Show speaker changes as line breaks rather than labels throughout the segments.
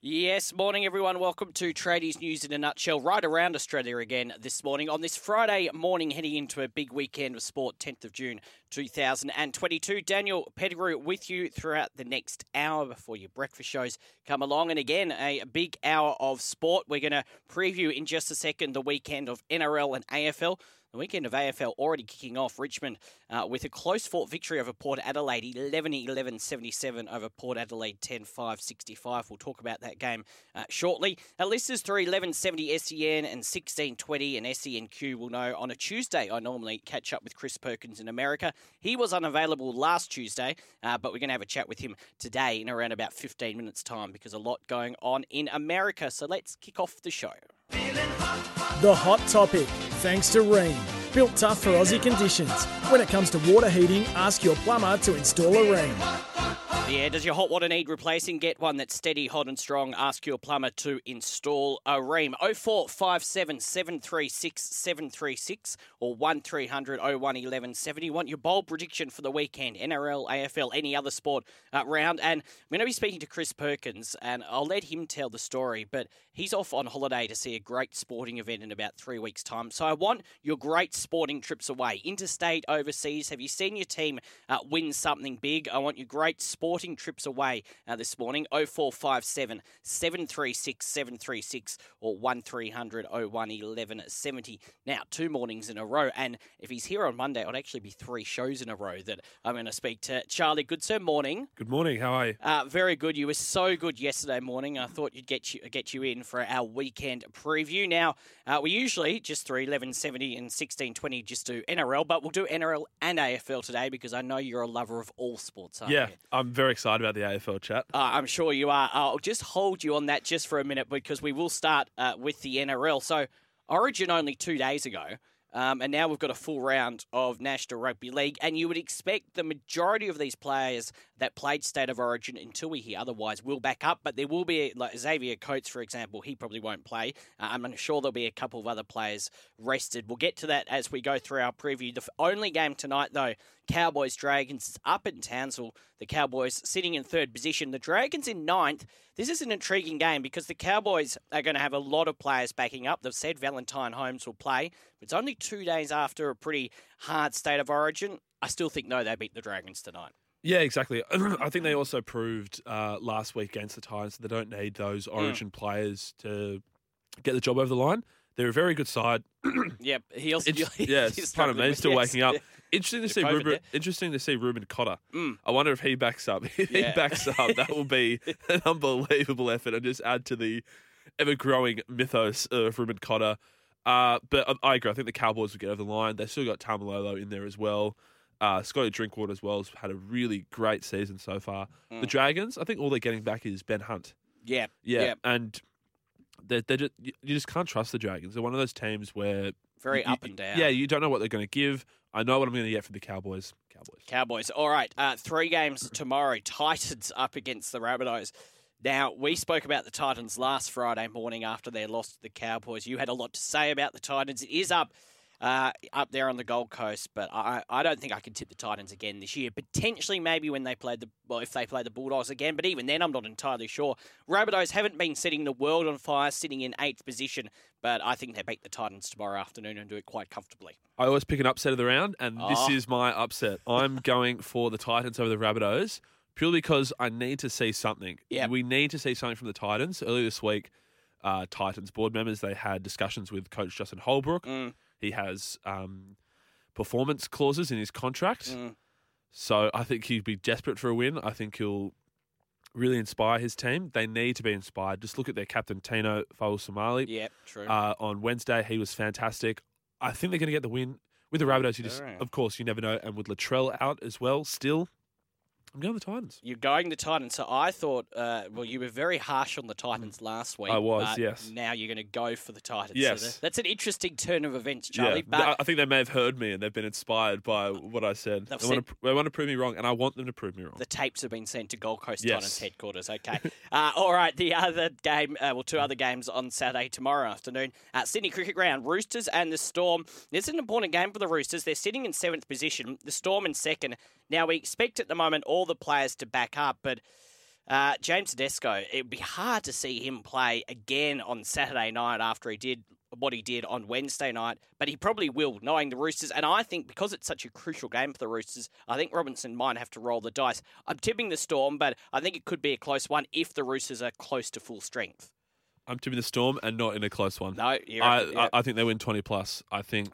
Yes, morning everyone. Welcome to Tradies News in a nutshell. Right around Australia again this morning on this Friday morning, heading into a big weekend of sport, 10th of June 2022. Daniel Pettigrew with you throughout the next hour before your breakfast shows come along. And again, a big hour of sport. We're going to preview in just a second the weekend of NRL and AFL. The weekend of AFL already kicking off. Richmond uh, with a close fought victory over Port Adelaide, 11 11 77 over Port Adelaide, 10 5 65. We'll talk about that game uh, shortly. Our listeners 3 11 70 SEN and 16 20 and SENQ will know on a Tuesday. I normally catch up with Chris Perkins in America. He was unavailable last Tuesday, uh, but we're going to have a chat with him today in around about 15 minutes' time because a lot going on in America. So let's kick off the show.
The hot topic, thanks to Rheem. Built tough for Aussie conditions. When it comes to water heating, ask your plumber to install a Rheem.
Yeah, does your hot water need replacing? Get one that's steady, hot and strong. Ask your plumber to install a Rheem. 0457 736 736 or 1300 01 1170. Want your bold prediction for the weekend? NRL, AFL, any other sport uh, round. And I'm going to be speaking to Chris Perkins and I'll let him tell the story, but he's off on holiday to see a great sporting event in about three weeks' time. So I want your great sporting trips away, interstate, overseas. Have you seen your team uh, win something big? I want your great sporting trips away uh, this morning 0457 736 736 or 1300 01 1170. Now, two mornings in a row. And if he's here on Monday, it'll actually be three shows in a row that I'm going to speak to Charlie Goodsir. Morning.
Good morning. How are you?
Uh, very good. You were so good yesterday morning. I thought you'd get you get you in for our weekend preview. Now, uh, we usually just through 1170 and 1620 just do NRL, but we'll do NRL and AFL today because I know you're a lover of all sports.
yeah,
you?
I'm very excited about the AFL chat.
Uh, I'm sure you are. I'll just hold you on that just for a minute because we will start uh, with the NRL. So, Origin only two days ago. Um, and now we've got a full round of National Rugby League, and you would expect the majority of these players that played State of Origin until we hear otherwise will back up. But there will be, like Xavier Coates, for example, he probably won't play. Uh, I'm sure there'll be a couple of other players rested. We'll get to that as we go through our preview. The only game tonight, though, Cowboys Dragons is up in Townsville. The Cowboys sitting in third position. The Dragons in ninth. This is an intriguing game because the Cowboys are going to have a lot of players backing up. They've said Valentine Holmes will play. It's only two days after a pretty hard state of origin. I still think no, they beat the Dragons tonight.
Yeah, exactly. I think they also proved uh, last week against the Titans that they don't need those
Mm.
Origin players to get the job over the line. They're a very good side.
Yep, he also
It's,
he's
part of me
with-
still
yes.
waking up. Interesting to see
COVID
Ruben.
there.
Interesting to see Reuben Cotter.
Mm.
I wonder if he backs up. If
Yeah.
he backs up, that will be an unbelievable effort and just add to the ever-growing mythos of Reuben Cotter. Uh, but I, I agree. I think the Cowboys will get over the line. They've still got Taumalolo in there as well. Uh, Scotty Drinkwater as well has had a really great season so far. The
Mm.
Dragons, I think all they're getting back is Ben Hunt.
Yeah,
Yeah,
yeah,
and they're, they're just, you you just can't trust the Dragons. They're one of those teams where
very
you-
up and down.
yeah, you don't know what they're going to give. I know what I'm going to get for the Cowboys. Cowboys.
Cowboys. All right, uh, three games tomorrow. Titans up against the Rabbitohs. Now, we spoke about the Titans last Friday morning after their loss to the Cowboys. You had a lot to say about the Titans. It is up uh, up there on the Gold Coast, but I, I don't think I can tip the Titans again this year. Potentially, maybe when they played the well, if they play the Bulldogs again, but even then, I'm not entirely sure. Rabbitohs haven't been setting the world on fire, sitting in eighth position, but I think they beat the Titans tomorrow afternoon and do it quite comfortably.
I always pick an upset of the round, and
Oh.
this is my upset. I'm going for the Titans over the Rabbitohs purely because I need to see something.
Yep.
We need to see something from the Titans. Earlier this week, uh, Titans board members they had discussions with Coach Justin Holbrook.
Mm,
He has um, performance clauses in his contract,
mm.
so I think he'd be desperate for a win. I think he'll really inspire his team. They need to be inspired. Just look at their captain Tino Somali.
Yep, true.
Uh, on Wednesday, he was fantastic. I think they're going to get the win with the Rabbitohs. You just,
Alright.
of course, you never know. And with Latrell out as well, still, I'm going the Titans.
You're going the Titans. So I thought, uh, well, you were very harsh on the Titans last week.
I was,
but
yes.
Now you're going to go for the Titans.
Yes.
that- that's an interesting turn of events, Charlie.
yeah,
But
I think they may have heard me and they've been inspired by what I said. They want, to, they want to prove me wrong, and I want them to prove me wrong.
the tapes have been sent to Gold Coast
Yes.
Titans headquarters. Okay. uh, all right. The other game, uh, well, two other games on Saturday tomorrow afternoon at Sydney Cricket Ground. Roosters and the Storm. This is an important game for the Roosters. They're sitting in seventh position. The Storm in second. Now we expect at the moment all the players to back up, but. Uh, James Tedesco, it would be hard to see him play again on Saturday night after he did what he did on Wednesday night, but he probably will, knowing the Roosters. And I think because it's such a crucial game for the Roosters, I think Robinson might have to roll the dice. I'm tipping the Storm, but I think it could be a close one if the Roosters are close to full strength.
I'm tipping the Storm and not in a close one.
No, you're
I,
yeah.
I, I think they win 20 plus. I think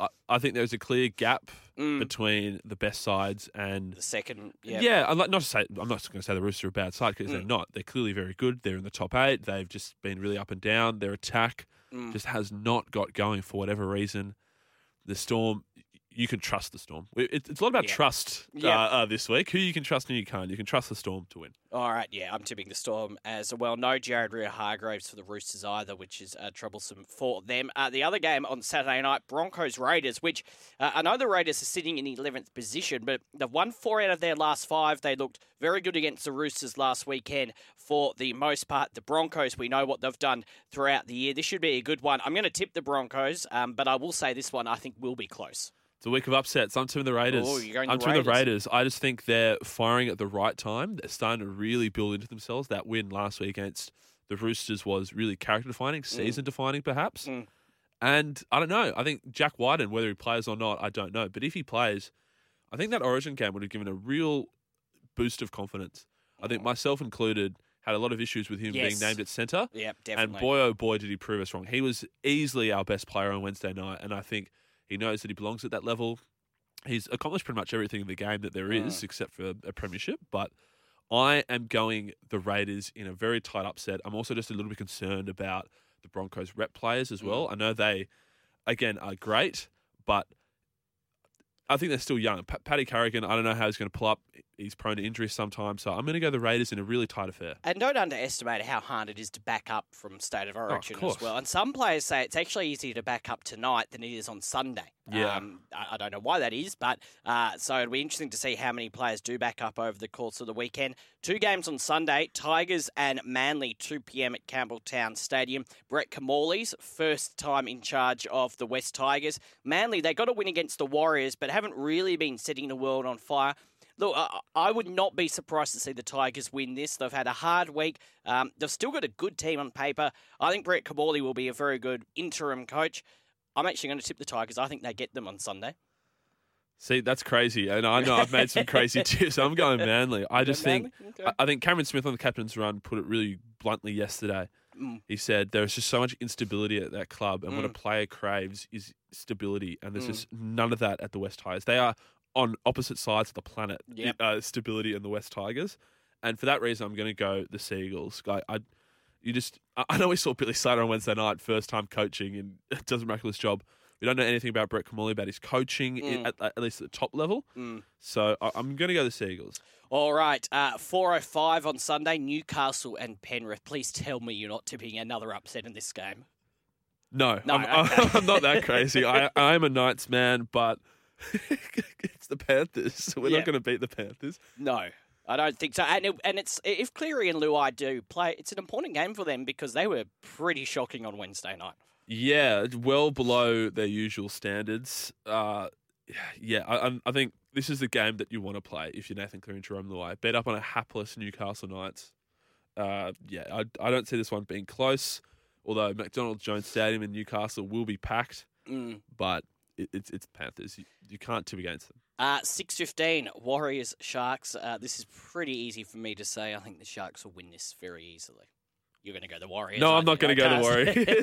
I, I think there's a clear gap
Mm.
between the best sides and
the second, yeah,
yeah. I'm not, not to say I'm not going to say the Roosters are a bad side because they're
Mm.
not. They're clearly very good. They're in the top eight. They've just been really up and down. Their attack
Mm.
just has not got going for whatever reason. The Storm, you can trust the Storm. It- It's a lot about
Yeah.
trust uh,
Yeah.
uh, this week. Who you can trust and who you can't. You can trust the Storm to win.
All right, yeah, I'm tipping the Storm as well. No Jared Waerea-Hargreaves for the Roosters either, which is uh, troublesome for them. Uh, the other game on Saturday night, Broncos Raiders, which uh, I know the Raiders are sitting in the 11th position, but they've won four out of their last five. They looked very good against the Roosters last weekend for the most part. The Broncos, we know what they've done throughout the year. This should be a good one. I'm going to tip the Broncos, um, but I will say this one I think will be close.
It's a week of upsets. I'm tipping the Raiders.
Oh, you're going
I'm tipping the
Raiders.
I just think they're firing at the right time. They're starting to really build into themselves. That win last week against the Roosters was really character defining, season defining, perhaps.
Mm.
And I don't know. I think Jack Wighton, whether he plays or not, I don't know. But if he plays, I think that Origin game would have given a real boost of confidence. I think myself included had a lot of issues with him
Yes.
being named at centre.
Yeah,
And boy, oh boy, did he prove us wrong. He was easily our best player on Wednesday night, and I think he knows that he belongs at that level. He's accomplished pretty much everything in the game that there is,
Mm.
except for a premiership. But I am going the Raiders in a very tight upset. I'm also just a little bit concerned about the Broncos rep players as
Mm.
well. I know they, again, are great, but I think they're still young. Pa- Paddy Carrigan, I don't know how he's going to pull up. He's prone to injuries sometimes, so I'm going to go the Raiders in a really tight affair.
And don't underestimate how hard it is to back up from State of Origin as
Oh, course.
well. And some players say it's actually easier to back up tonight than it is on Sunday.
Yeah.
Um, I, I don't know why that is, but uh, so it'll be interesting to see how many players do back up over the course of the weekend. Two games on Sunday Tigers and Manly, 2 p.m. at Campbelltown Stadium. Brett Kimmorley's first time in charge of the West Tigers. Manly, they got a win against the Warriors, but haven't really been setting the world on fire. Look, I, would not be surprised to see the Tigers win this. They've had a hard week. Um, they've still got a good team on paper. I think Brett Kimmorley will be a very good interim coach. I'm actually going to tip the Tigers. I think they get them on Sunday.
See, that's crazy. And I know I've made some crazy tips. I'm going Manly. I just think
Okay.
I- think Cameron Smith on the captain's run put it really bluntly yesterday.
Mm.
He said there's just so much instability at that club, and what a
Mm.
player craves is stability, and there's
Mm.
just none of that at the West Tigers. They are on opposite sides of the planet.
Yep.
Uh, stability and the West Tigers, and for that reason, I'm going to go the Seagulls. I, I you just I I know we saw Billy Slater on Wednesday night, first time coaching, and does a miraculous job. We don't know anything about Brett Kimmorley about his coaching
Mm.
at, at least at the top level.
Mm.
So I, I'm going to go the Seagulls.
All right, uh, 4.05 on Sunday, Newcastle and Penrith. Please tell me you're not tipping another upset in this game.
No,
No,
I'm,
okay.
I'm not that crazy. I, I'm a Knights man, but it's the Panthers. So We're
Yeah.
not going to beat the Panthers.
No, I don't think so. And it, and it's if Cleary and Luai do play, it's an important game for them because they were pretty shocking on Wednesday night.
Yeah, well below their usual standards. Uh, yeah, I, I think this is the game that you want to play if you're Nathan Cleary and Jarome Luai. Bet up on a hapless Newcastle Knights. Uh, yeah, I, I don't see this one being close. Although McDonald Jones Stadium in Newcastle will be packed,
Mm.
but it, it's it's Panthers. You, you can't tip against them.
Uh, six fifteen, Warriors Sharks. Uh, this is pretty easy for me to say. I think the Sharks will win this very easily. You're going to go the Warriors.
No, I'm
aren't
going to go to
Okay.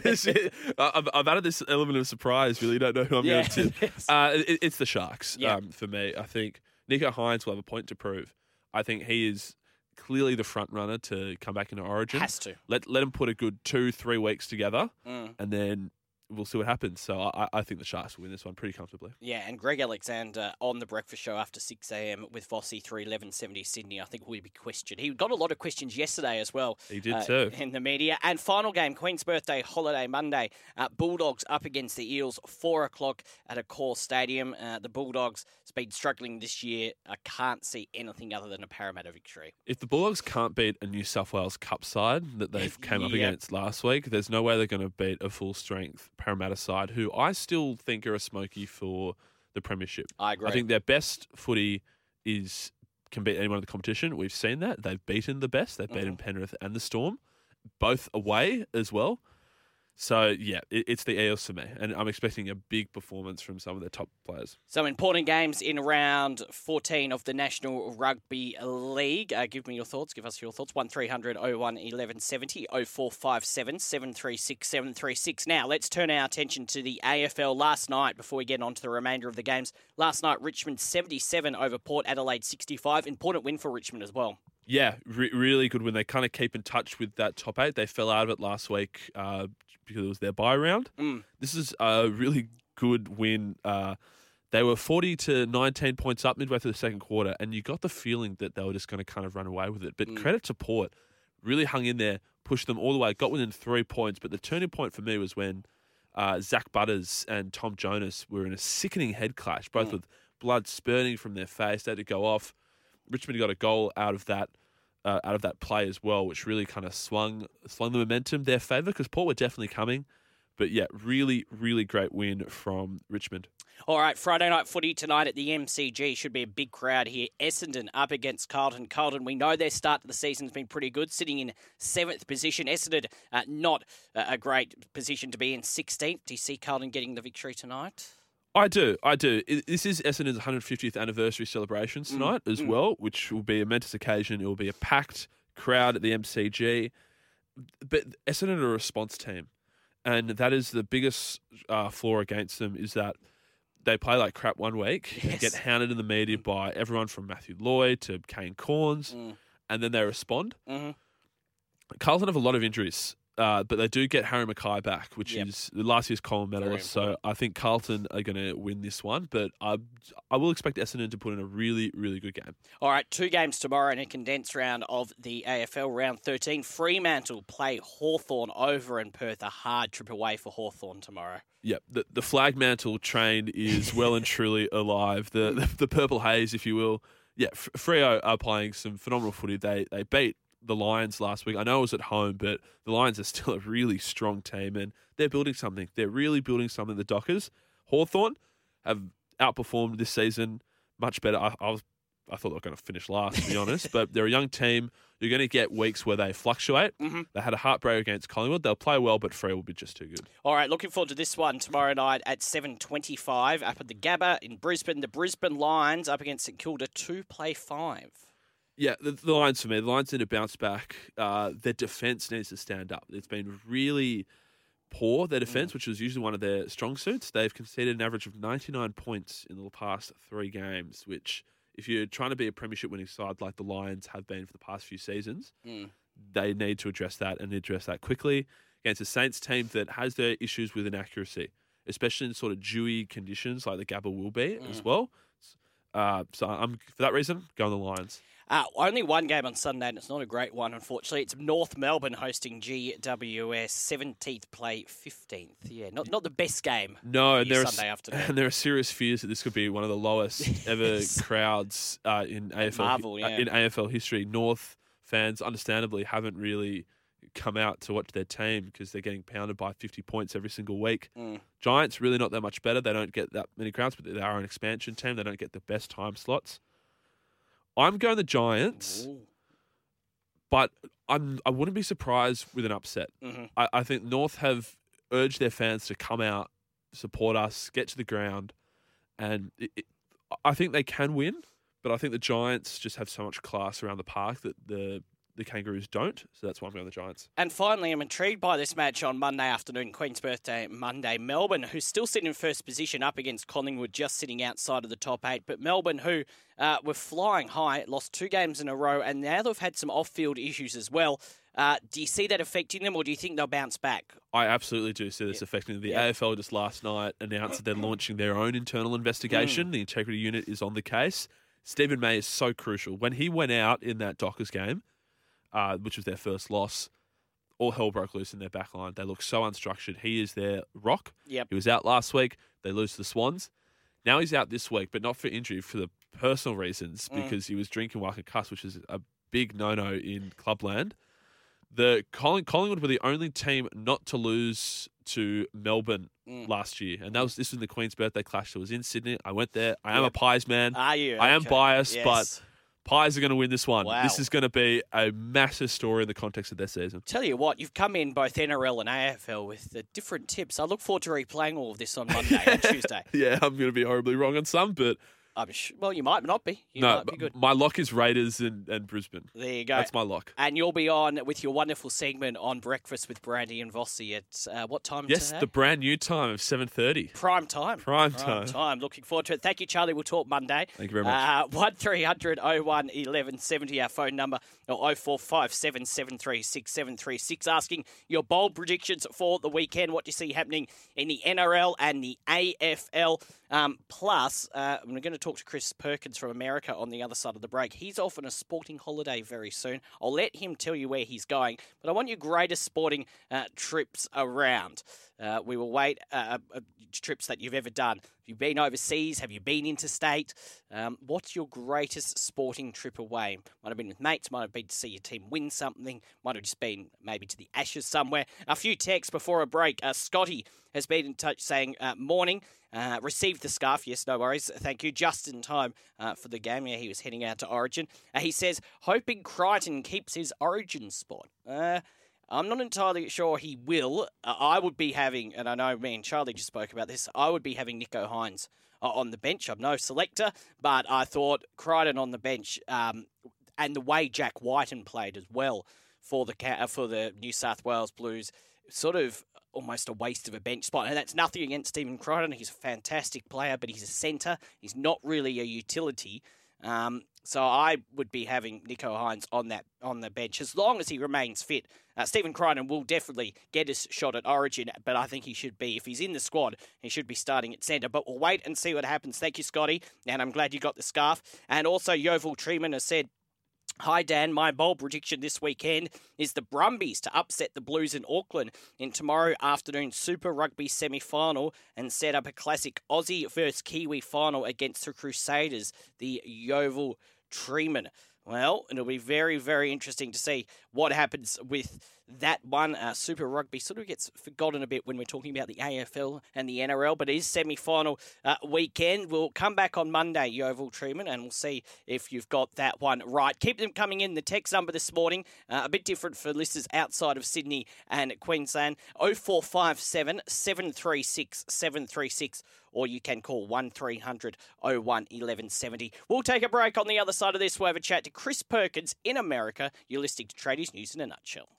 Warriors. I- I've, I've added this element of surprise. Really, don't know who I'm
yeah.
going to tip. Uh, it, it's the Sharks
Yeah.
um, for me. I think Nicho Hynes will have a point to prove. I think he is clearly the front runner to come back into Origin.
Has to.
Let let him put a good two, three weeks together,
Mm.
and then we'll see what happens. So I, I think the Sharks will win this one pretty comfortably.
Yeah, and Greg Alexander on the breakfast show after 6 a.m. with Vossy 31170 Sydney, I think will be questioned. He got a lot of questions yesterday as well.
He did
uh,
too.
In the media. And final game, Queen's Birthday Holiday Monday. Uh, Bulldogs up against the Eels, 4 o'clock at Accor stadium. Uh, the Bulldogs has been struggling this year. I can't see anything other than a Parramatta victory.
If the Bulldogs can't beat a New South Wales Cup side that they've came up
Yep.
against last week, there's no way they're going to beat a full strength Parramatta side, who I still think are a smoky for the premiership.
I agree.
I think their best footy is can beat anyone in the competition. We've seen that they've beaten the best. They've beaten mm-hmm. Penrith and the Storm, both away as well. So yeah, it, it's the Eels for me, and I'm expecting a big performance from some of their top players.
Some important games in round 14 of the National Rugby League. Uh, give me your thoughts. Give us your thoughts. 1300 01 1170 0457 736 736. Now, let's turn our attention to the AFL last night before we get on to the remainder of the games. Last night, Richmond 77 over Port Adelaide 65. Important win for Richmond as well.
Yeah, re- really good when they kind of keep in touch with that top eight. They fell out of it last week uh, because it was their bye round.
Mm.
This is a really good win. Uh, they were 40 to 19 points up midway through the second quarter, and you got the feeling that they were just going to kind of run away with it. But credit to Port, really hung in there, pushed them all the way, got within three points. But the turning point for me was when uh, Zak Butters and Tom Jonas were in a sickening head clash, both with blood spurting from their face. They had to go off. Richmond got a goal out of that. Uh, out of that play as well, which really kind of swung swung the momentum their favour because Port were definitely coming, but yeah, really really great win from Richmond.
All right, Friday night footy tonight at the MCG. Should be a big crowd here. Essendon up against Carlton. Carlton, we know their start to the season has been pretty good, sitting in seventh position. Essendon, uh, not a great position to be in 16th. Do you see Carlton getting the victory tonight?
I do, I do. This is Essendon's 150th anniversary celebrations tonight as well, which will be a momentous occasion. It will be a packed crowd at the MCG. But Essendon are a response team, and that is the biggest uh, flaw against them is that they play like crap one week, and get hounded in the media by everyone from Matthew Lloyd to Kane Cornes,
Mm.
and then they respond.
Mhm.
Carlton have a lot of injuries, uh, but they do get Harry McKay back, which
Yep.
is the last year's Coleman medalist. So I think Carlton are going to win this one, but I I will expect Essendon to put in a really really good game.
All right, two games tomorrow in a condensed round of the AFL round 13. Fremantle play Hawthorn over in Perth. A hard trip away for Hawthorn tomorrow.
Yep, the the flag mantle train is well and truly alive. The, the the purple haze, if you will. Yeah, Freo are playing some phenomenal footy. They they beat the Lions last week. I know it was at home, but the Lions are still a really strong team, and they're building something. They're really building something. The Dockers, Hawthorn, have outperformed this season much better. I, I was I thought they were going to finish last, to be honest, but they're a young team. You're going to get weeks where they fluctuate.
Mhm.
They had a heartbreak against Collingwood. They'll play well, but Freo will be just too good.
All right, looking forward to this one tomorrow night at 7.25 up at the Gabba in Brisbane. The Brisbane Lions up against St Kilda to play five.
Yeah, the, the Lions for me. The Lions need to bounce back. Uh, their defense needs to stand up. It's been really poor, their defense, which was usually one of their strong suits. They've conceded an average of 99 points in the past three games, which, if you're trying to be a premiership winning side like the Lions have been for the past few seasons,
Mm.
they need to address that and address that quickly against a Saints team that has their issues with inaccuracy, especially in sort of dewy conditions like the Gabba will be as well. Uh, so I'm for that reason going the Lions.
Uh, only one game on Sunday, and it's not a great one, unfortunately. It's North Melbourne hosting GWS, 17th play 15th. Yeah, not not the best game.
No, there are
afternoon.
and there are serious fears that this could be one of the lowest ever crowds uh, in AFL
Marvel,
uh,
yeah.
in AFL history. North fans, understandably, haven't really come out to watch their team because they're getting pounded by 50 points every single week.
Mm.
Giants really not that much better. They don't get that many crowds, but they are an expansion team. They don't get the best time slots. I'm going the Giants,
Ooh.
but I'm I wouldn't be surprised with an upset.
Mhm.
I, I think North have urged their fans to come out, support us, get to the ground, and it, it, I think they can win. But I think the Giants just have so much class around the park that the the Kangaroos don't. So that's why I'm going the Giants.
And finally, I'm intrigued by this match on Monday afternoon, Queen's birthday Monday. Melbourne, who's still sitting in first position up against Collingwood, just sitting outside of the top eight. But Melbourne, who uh, were flying high, lost two games in a row, and now they've had some off field issues as well. Uh, do you see that affecting them, or do you think they'll bounce back?
I absolutely do see this affecting them. The
Yeah.
AFL just last night announced that they're launching their own internal investigation.
Mm.
The integrity unit is on the case. Steven May is so crucial. When he went out in that Dockers game, uh, which was their first loss, all hell broke loose in their back line. They look so unstructured. He is their rock.
Yep.
He was out last week. They lose to the Swans. Now he's out this week, but not for injury, for the personal reasons,
Mm.
because he was drinking while concussed, which is a big no-no in clubland. The Colling- Collingwood were the only team not to lose to Melbourne
Mm.
last year, and that was this was the Queen's birthday clash. That was in Sydney. I went there. I am
Yep.
a Pies man.
Are you?
I am
Okay.
biased, but
Yes.
Pies are going to win this one.
Wow.
This is going to be a massive story in the context of their season.
Tell you what, you've come in both NRL and AFL with the different tips. I look forward to replaying all of this on Monday and Tuesday.
Yeah, I'm going to be horribly wrong on some, but
I'm sh- well, you might not be. You
no,
might be good.
my lock is Raiders and, and Brisbane.
There you go.
That's my lock.
and you'll be on with your wonderful segment on Breakfast with Brandy and Vossy at uh, what time
Yes, the brand new time of 7:30.
Prime time.
Prime time.
time. Looking forward to it. Thank you, Charlie. We'll talk Monday.
Thank you very much.
Uh, 1300 01 1170, our phone number, or 0457 736 736, asking your bold predictions for the weekend. What do you see happening in the NRL and the AFL? Um, plus, uh, I'm going to talk to Chris Perkins from America on the other side of the break. He's off on a sporting holiday very soon. I'll let him tell you where he's going, but I want your greatest sporting uh, trips around. Uh, we will wait uh, uh, trips that you've ever done. Have you been overseas? Have you been interstate? Um, what's your greatest sporting trip away? Might have been with mates, might have been to see your team win something, might have just been maybe to the Ashes somewhere. A few texts before a break. Uh, Scotty has been in touch saying, uh, Morning, uh, received the scarf. Yes, no worries. Thank you. Just in time uh, for the game. Yeah, he was heading out to Origin. Uh, he says, hoping Crichton keeps his Origin spot. I'm not entirely sure he will. Uh, I would be having, and I know me and Charlie just spoke about this, I would be having Nicho Hynes uh, on the bench. I'm no selector, but I thought Crichton on the bench um, and the way Jack Wighton played as well for the uh, for the New South Wales Blues, sort of almost a waste of a bench spot. And that's nothing against Stephen Crichton. He's a fantastic player, but he's a centre. He's not really a utility. Um, so I would be having Nicho Hynes on that on the bench as long as he remains fit. Uh, Stephen Crichton will definitely get his shot at Origin, but I think he should be if he's in the squad, he should be starting at centre. But we'll wait and see what happens. Thank you, Scotty, and I'm glad you got the scarf. And also, Yeovil Treeman has said. Hi Dan, my bold prediction this weekend is the Brumbies to upset the Blues in Auckland in tomorrow afternoon Super Rugby semi final and set up a classic Aussie versus Kiwi final against the Crusaders, the Yeovil Treeman. Well, it'll be very, very interesting to see what happens with that one. Uh, Super Rugby sort of gets forgotten a bit when we're talking about the AFL and the NRL, but it is semi final uh, weekend. We'll come back on Monday, Yeovil Treeman, and we'll see if you've got that one right. Keep them coming in. The text number this morning, uh, a bit different for listeners outside of Sydney and Queensland 0457 736 736 or you can call 1300 01 1170. We'll take a break on the other side of this. We'll have a chat to Chris Perkins in America. You're listening to Tradies News in a nutshell.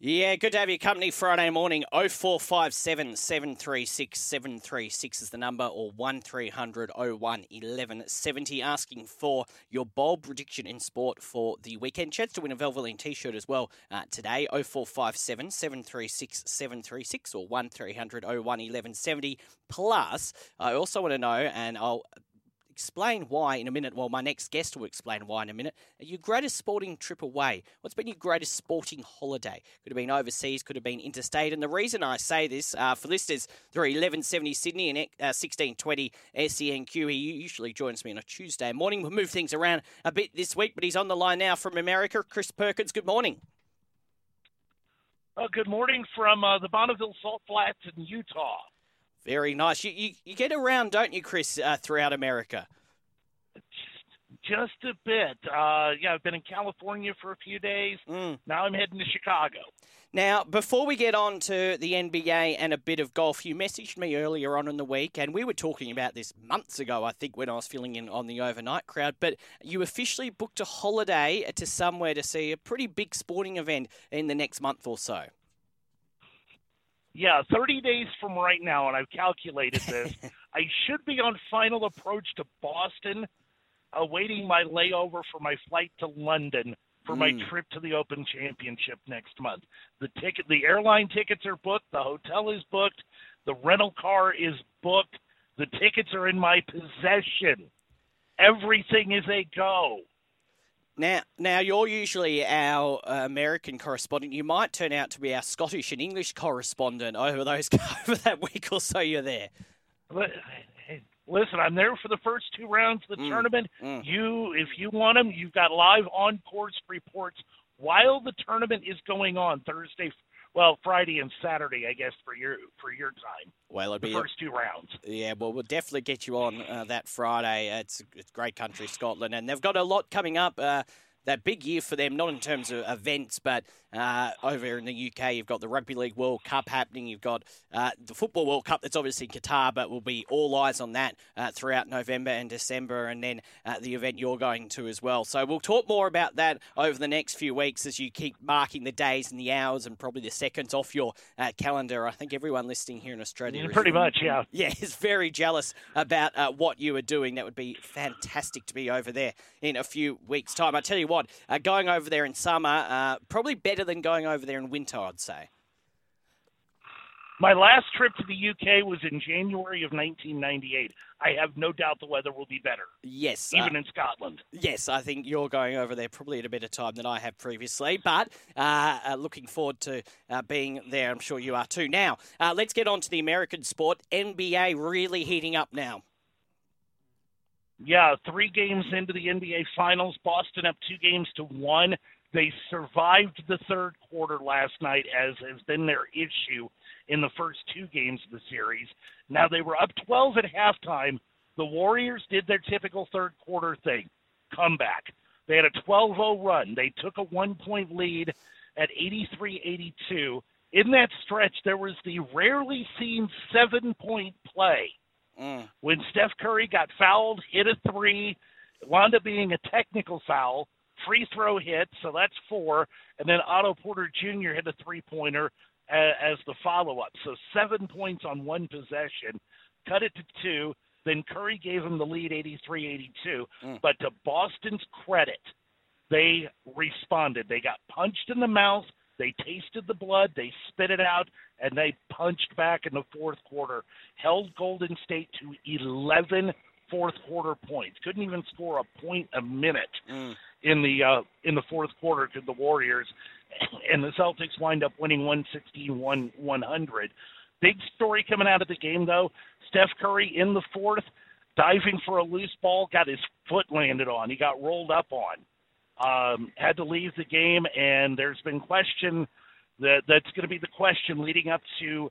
Yeah, good to have your company Friday morning. 0457 736 736 is the number, or 1300 01 1170. Asking for your bold prediction in sport for the weekend. Chance to win a Velveteen t shirt as well uh, today. 0457 736 736 or 1300 01 1170. Plus, I also want to know, and I'll explain why in a minute. Well, my next guest will explain why in a minute. Your greatest sporting trip away. What's been your greatest sporting holiday? Could have been overseas, could have been interstate. And the reason I say this uh, for listeners through 1170 Sydney and uh, 1620 SENQ, he usually joins me on a Tuesday morning. We'll move things around a bit this week, but he's on the line now from America. Chris Perkins, good morning.
Uh, good morning from uh, the Bonneville Salt Flats in Utah.
Very nice. You, you, you get around, don't you, Chris, uh, throughout America?
Just a bit. Uh, yeah, I've been in California for a few days.
Mm.
Now I'm heading to Chicago.
Now, before we get on to the NBA and a bit of golf, you messaged me earlier on in the week, and we were talking about this months ago, I think, when I was filling in on the overnight crowd. But you officially booked a holiday to somewhere to see a pretty big sporting event in the next month or so.
Yeah, 30 days from right now, and I've calculated this. I should be on final approach to Boston, awaiting my layover for my flight to London for my
Mm.
trip to the Open Championship next month. The ticket, the airline tickets are booked, the hotel is booked, the rental car is booked, the tickets are in my possession. Everything is a go.
Now, now you're usually our uh, American correspondent. You might turn out to be our Scottish and English correspondent over those over that week or so you're there.
Hey, Listen, I'm there for the first two rounds of the
Mm,
tournament.
mm.
You, if you want them, you've got live on-course reports while the tournament is going on Thursday, well, Friday and Saturday, I guess for your for your time.
Well, it'll be
The
be
first two rounds.
Yeah, well, we'll definitely get you on uh, that Friday. It's, it's great country, Scotland, and they've got a lot coming up. Uh, that big year for them, not in terms of events, but uh, over in the UK, you've got the Rugby League World Cup happening. You've got uh, the Football World Cup that's obviously in Qatar, but will be all eyes on that uh, throughout November and December, and then uh, the event you're going to as well. So we'll talk more about that over the next few weeks as you keep marking the days and the hours and probably the seconds off your uh, calendar. I think everyone listening here in Australia is
Pretty much, yeah.
yeah, is very jealous about uh, what you are doing. That would be fantastic to be over there in a few weeks' time. I tell you what, uh, going over there in summer, uh, probably better than going over there in winter, I'd say.
My last trip to the UK was in January of 1998. I have no doubt the weather will be better,
Yes, uh,
even in Scotland.
yes, I think you're going over there probably at a better time than I have previously. But uh, uh, looking forward to uh, being there. I'm sure you are too. Now, uh, let's get on to the American sport. NBA really heating up now.
Yeah, three games into the NBA Finals, Boston up two games to one. They survived the third quarter last night, as has been their issue in the first two games of the series. Now they were up 12 at halftime. The Warriors did their typical third quarter thing comeback. They had a 12 0 run. They took a one point lead at 83 82. In that stretch, there was the rarely seen seven point play
Mm.
when Steph Curry got fouled, hit a three, wound up being a technical foul, free throw hit, so that's four, and then Otto Porter Jr. hit a three pointer as, as the follow up. So seven points on one possession, cut it to two. Then Curry gave him the lead 83 82.
Mm.
But to Boston's credit, they responded. They got punched in the mouth. They tasted the blood. They spit it out, and they punched back in the fourth quarter. Held Golden State to 11 fourth quarter points. Couldn't even score a point a minute
Mm.
in the uh, in the fourth quarter to the Warriors, and the Celtics wind up winning 116-100. Big story coming out of the game though. Steph Curry in the fourth, diving for a loose ball, got his foot landed on. He got rolled up on. Um, had to leave the game, and there's been question that that's going to be the question leading up to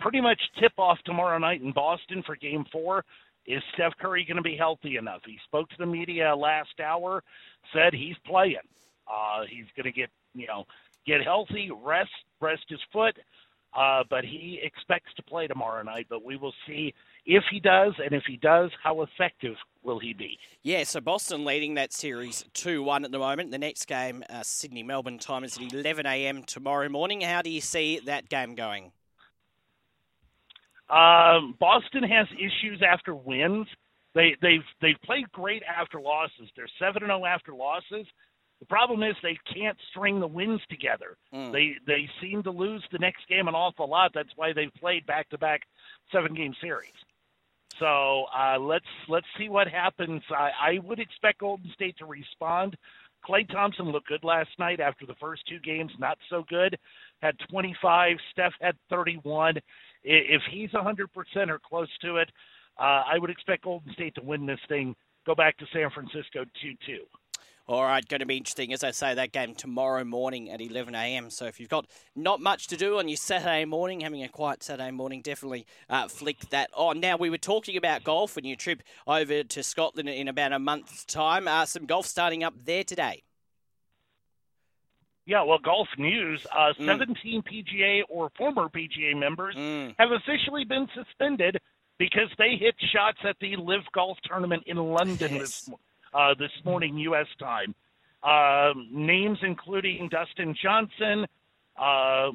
pretty much tip off tomorrow night in Boston for Game Four. Is Steph Curry going to be healthy enough? He spoke to the media last hour, said he's playing. Uh, he's going to get you know get healthy, rest rest his foot, uh, but he expects to play tomorrow night. But we will see if he does, and if he does, how effective will he be?
Yeah, so Boston leading that series 2 1 at the moment. The next game, uh, Sydney Melbourne time, is at 11 a.m. tomorrow morning. How do you see that game going?
Um, Boston has issues after wins. They they've they've played great after losses. They're seven and zero after losses. The problem is they can't string the wins together.
Mm.
They they seem to lose the next game an awful lot. That's why they've played back to back seven game series. So uh, let's let's see what happens. I, I would expect Golden State to respond. Klay Thompson looked good last night after the first two games, not so good. Had 25. Steph had 31. If he's 100% or close to it, uh, I would expect Golden State to win this thing, go back to San Francisco 2 2.
All right, going to be interesting. As I say, that game tomorrow morning at 11 a.m. So if you've got not much to do on your Saturday morning, having a quiet Saturday morning, definitely uh, flick that on. Now, we were talking about golf and your trip over to Scotland in about a month's time. Uh, some golf starting up there today.
Yeah, well, golf news. Uh,
Mm.
17 PGA or former PGA members
Mm.
have officially been suspended because they hit shots at the LIV Golf Tournament in London this
Yes.
Uh, this morning U.S. time. Um names including Dustin Johnson, uh,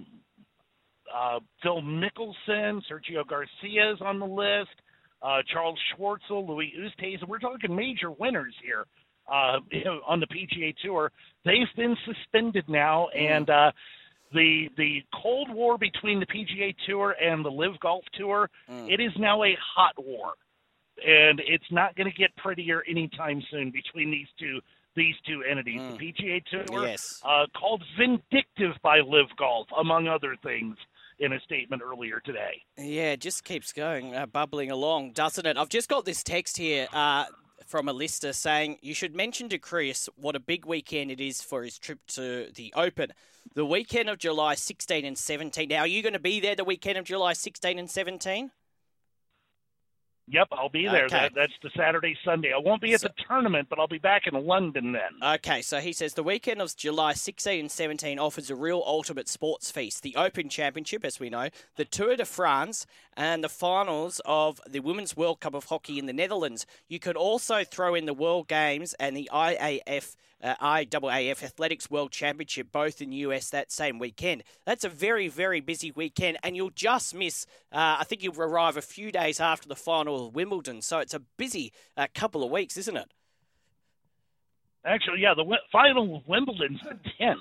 uh, Phil Mickelson, Sergio Garcia is on the list, uh, Charles Schwartzel, Louis Oosthuizen. We're talking major winners here uh, you know, on the PGA Tour. They've been suspended now, and uh, the the Cold War between the PGA Tour and the LIV Golf Tour,
Mm.
it is now a hot war, and it's not going to get prettier anytime soon between these two these two entities.
Mm.
The PGA Tour,
Yes.
uh, called vindictive by LIV Golf, among other things, in a statement earlier today.
Yeah, it just keeps going, uh, bubbling along, doesn't it? I've just got this text here uh, from a listener saying you should mention to Chris what a big weekend it is for his trip to the Open. The weekend of July 16 and 17. Now, are you going to be there the weekend of July 16 and 17?
Yep, I'll be there.
Okay.
That, that's the Saturday, Sunday. I won't be at
So-
the tournament, but I'll be back in London then.
Okay, so he says the weekend of July 16 and 17 offers a real ultimate sports feast. The Open Championship, as we know, the Tour de France, and the finals of the Women's World Cup of Hockey in the Netherlands. You could also throw in the World Games and the IAF. Uh, IAAF Athletics World Championship, both in the US that same weekend. That's a very, very busy weekend, and you'll just miss. Uh, I think you'll arrive a few days after the final of Wimbledon, so it's a busy uh, couple of weeks, isn't it?
Actually, yeah, the wi- final of Wimbledon's the 10th,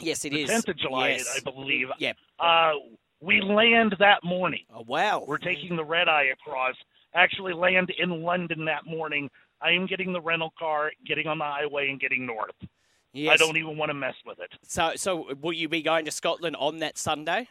Yes, it
the
is.
10th of July,
Yes.
I believe.
Yep.
Uh, we land that morning.
Oh, wow.
We're taking the red eye across. Actually, land in London that morning. I am getting the rental car, getting on the highway, and getting north.
Yes.
I don't even want to mess with it.
So, so will you be going to Scotland on that Sunday?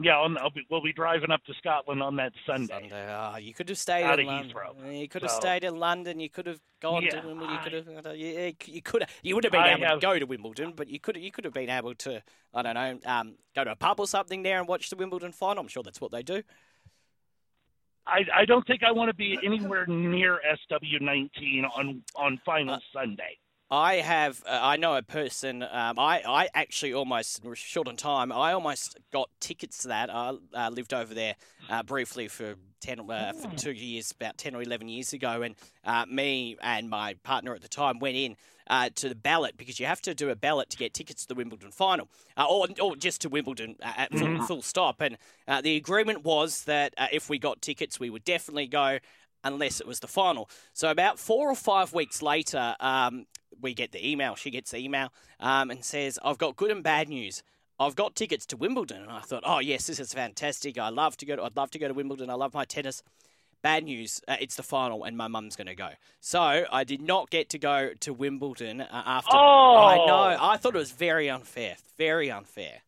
Yeah, on, I'll be, we'll be driving up to Scotland on that Sunday.
Ah, you could have stayed
Out
in London.
Heathrow.
You could have
So-
stayed in London. You could have gone
Yeah,
to Wimbledon. You could have. you could have. You would have been
I
able
have-
to go to Wimbledon, but you could. You could have been able to. I don't know. Um, go to a pub or something there and watch the Wimbledon final. I'm sure that's what they do.
I, I don't think I want to be anywhere near SW19 on on final
Uh,
Sunday.
I have. Uh, I know a person. Um, I I actually almost short on time. I almost got tickets to that. I uh, lived over there uh, briefly for ten uh, for two years, about ten or eleven years ago, and uh, me and my partner at the time went in. Uh, to the ballot because you have to do a ballot to get tickets to the Wimbledon final, uh, or, or just to Wimbledon uh, at full, full stop. And uh, the agreement was that uh, if we got tickets, we would definitely go unless it was the final. So about four or five weeks later, um, we get the email. She gets the email um, and says, "I've got good and bad news. I've got tickets to Wimbledon." And I thought, "Oh yes, this is fantastic. I love to go. To, I'd love to go to Wimbledon. I love my tennis." Bad news, uh, it's the final, and my mum's going to go. So I did not get to go to Wimbledon uh, after.
Oh!
I know. I thought it was very unfair. Very unfair.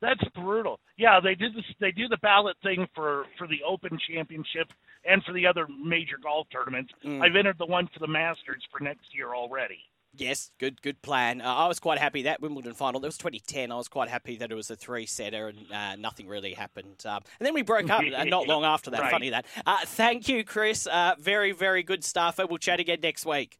That's brutal. Yeah, they did this. They do the ballot thing for for the Open Championship and for the other major golf tournaments.
Mm.
I've entered the one for the Masters for next year already.
Yes, good, good plan. Uh, I was quite happy that Wimbledon final. That was 2010. I was quite happy that it was a three-setter and uh, nothing really happened. Um, and then we broke up uh, not long after that.
Right.
Funny that. Uh, thank you, Chris. Uh, very, very good stuff. And we'll chat again next week.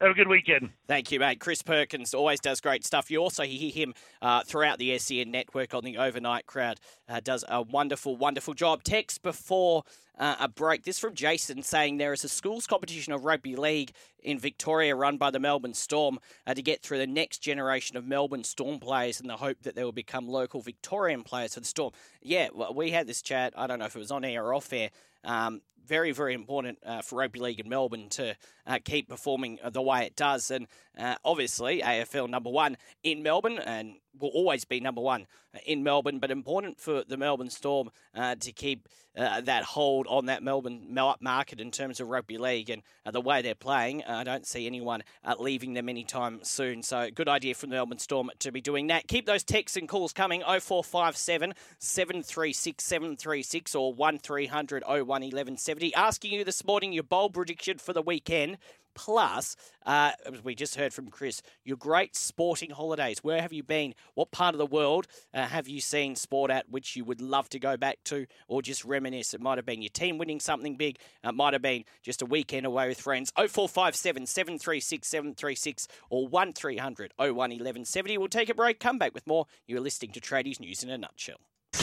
Have a good weekend.
Thank you, mate. Chris Perkins always does great stuff. You also hear him uh, throughout the SEN network on the overnight crowd. Uh, does a wonderful, wonderful job. Text before uh, a break. This from Jason saying there is a schools competition of rugby league in Victoria run by the Melbourne Storm uh, to get through the next generation of Melbourne Storm players in the hope that they will become local Victorian players for the Storm. Yeah, well, we had this chat. I don't know if it was on air or off air. Um, very, very important uh, for rugby league in Melbourne to uh, keep performing the way it does. And uh, obviously, AFL number one in Melbourne and will always be number one in Melbourne, but important for the Melbourne Storm uh, to keep uh, that hold on that Melbourne market in terms of rugby league and uh, the way they're playing. I don't see anyone uh, leaving them anytime soon. So, good idea from the Melbourne Storm to be doing that. Keep those texts and calls coming 0457 736 736 or 1300 01 1170. Asking you this morning your bowl prediction for the weekend. Plus, uh, we just heard from Chris, your great sporting holidays. Where have you been? What part of the world uh, have you seen sport at which you would love to go back to or just reminisce? It might have been your team winning something big. It might have been just a weekend away with friends. 0457 736 736 or 1300 01 1170. We'll take a break, come back with more. You're listening to Tradies News in a nutshell.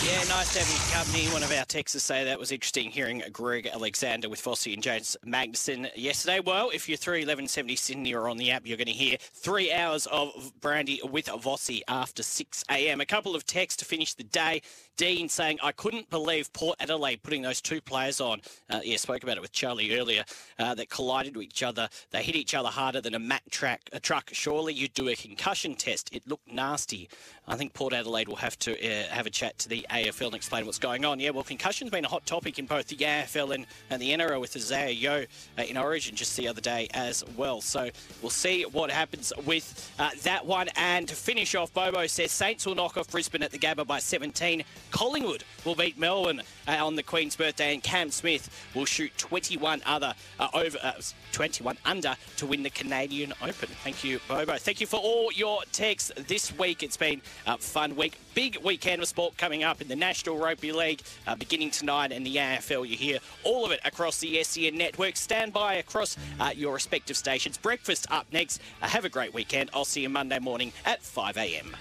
Yeah, nice to have you company. One of our texters say that was interesting hearing Greg Alexander with Vossy and James Magnussen yesterday. Well, if you're 31170 Sydney or on the app, you're going to hear three hours of brandy with Vossi after 6 a.m. A couple of texts to finish the day. Dean saying, I couldn't believe Port Adelaide putting those two players on. Uh, yeah, spoke about it with Charlie earlier, uh, that collided with each other. They hit each other harder than a Mack track, a truck. Surely you'd do a concussion test. It looked nasty. I think Port Adelaide will have to uh, have a chat to the AFL and explain what's going on. Yeah, well, concussion's been a hot topic in both the AFL and, and the NRL with Isaiah Yeo uh, in Origin just the other day as well. So we'll see what happens with uh, that one. And to finish off, Bobo says Saints will knock off Brisbane at the Gabba by 17. Collingwood will beat Melbourne uh, on the Queen's birthday, and Cam Smith will shoot 21 other uh, over uh, 21 under to win the Canadian Open. Thank you, Bobo. Thank you for all your texts this week. It's been a fun week. Big weekend of sport coming up in the National Rugby League uh, beginning tonight, and the AFL. You hear all of it across the SEN network. Stand by across uh, your respective stations. Breakfast up next. Uh, have a great weekend. I'll see you Monday morning at 5 a.m.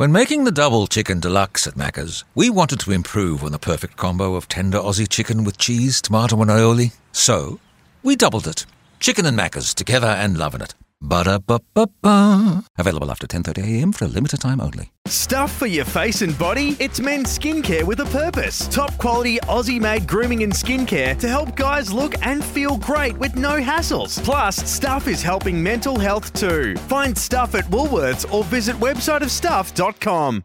When making the double chicken deluxe at Macca's, we wanted to improve on the perfect combo of tender Aussie chicken with cheese, tomato, and aioli. So, we doubled it. Chicken and Macca's together and loving it. Ba-da-ba-ba-ba. Available after 10.30am for a limited time only.
Stuff for your face and body? It's men's skincare with a purpose. Top quality Aussie made grooming and skincare to help guys look and feel great with no hassles. Plus, Stuff is helping mental health too. Find Stuff at Woolworths or visit websiteofstuff.com.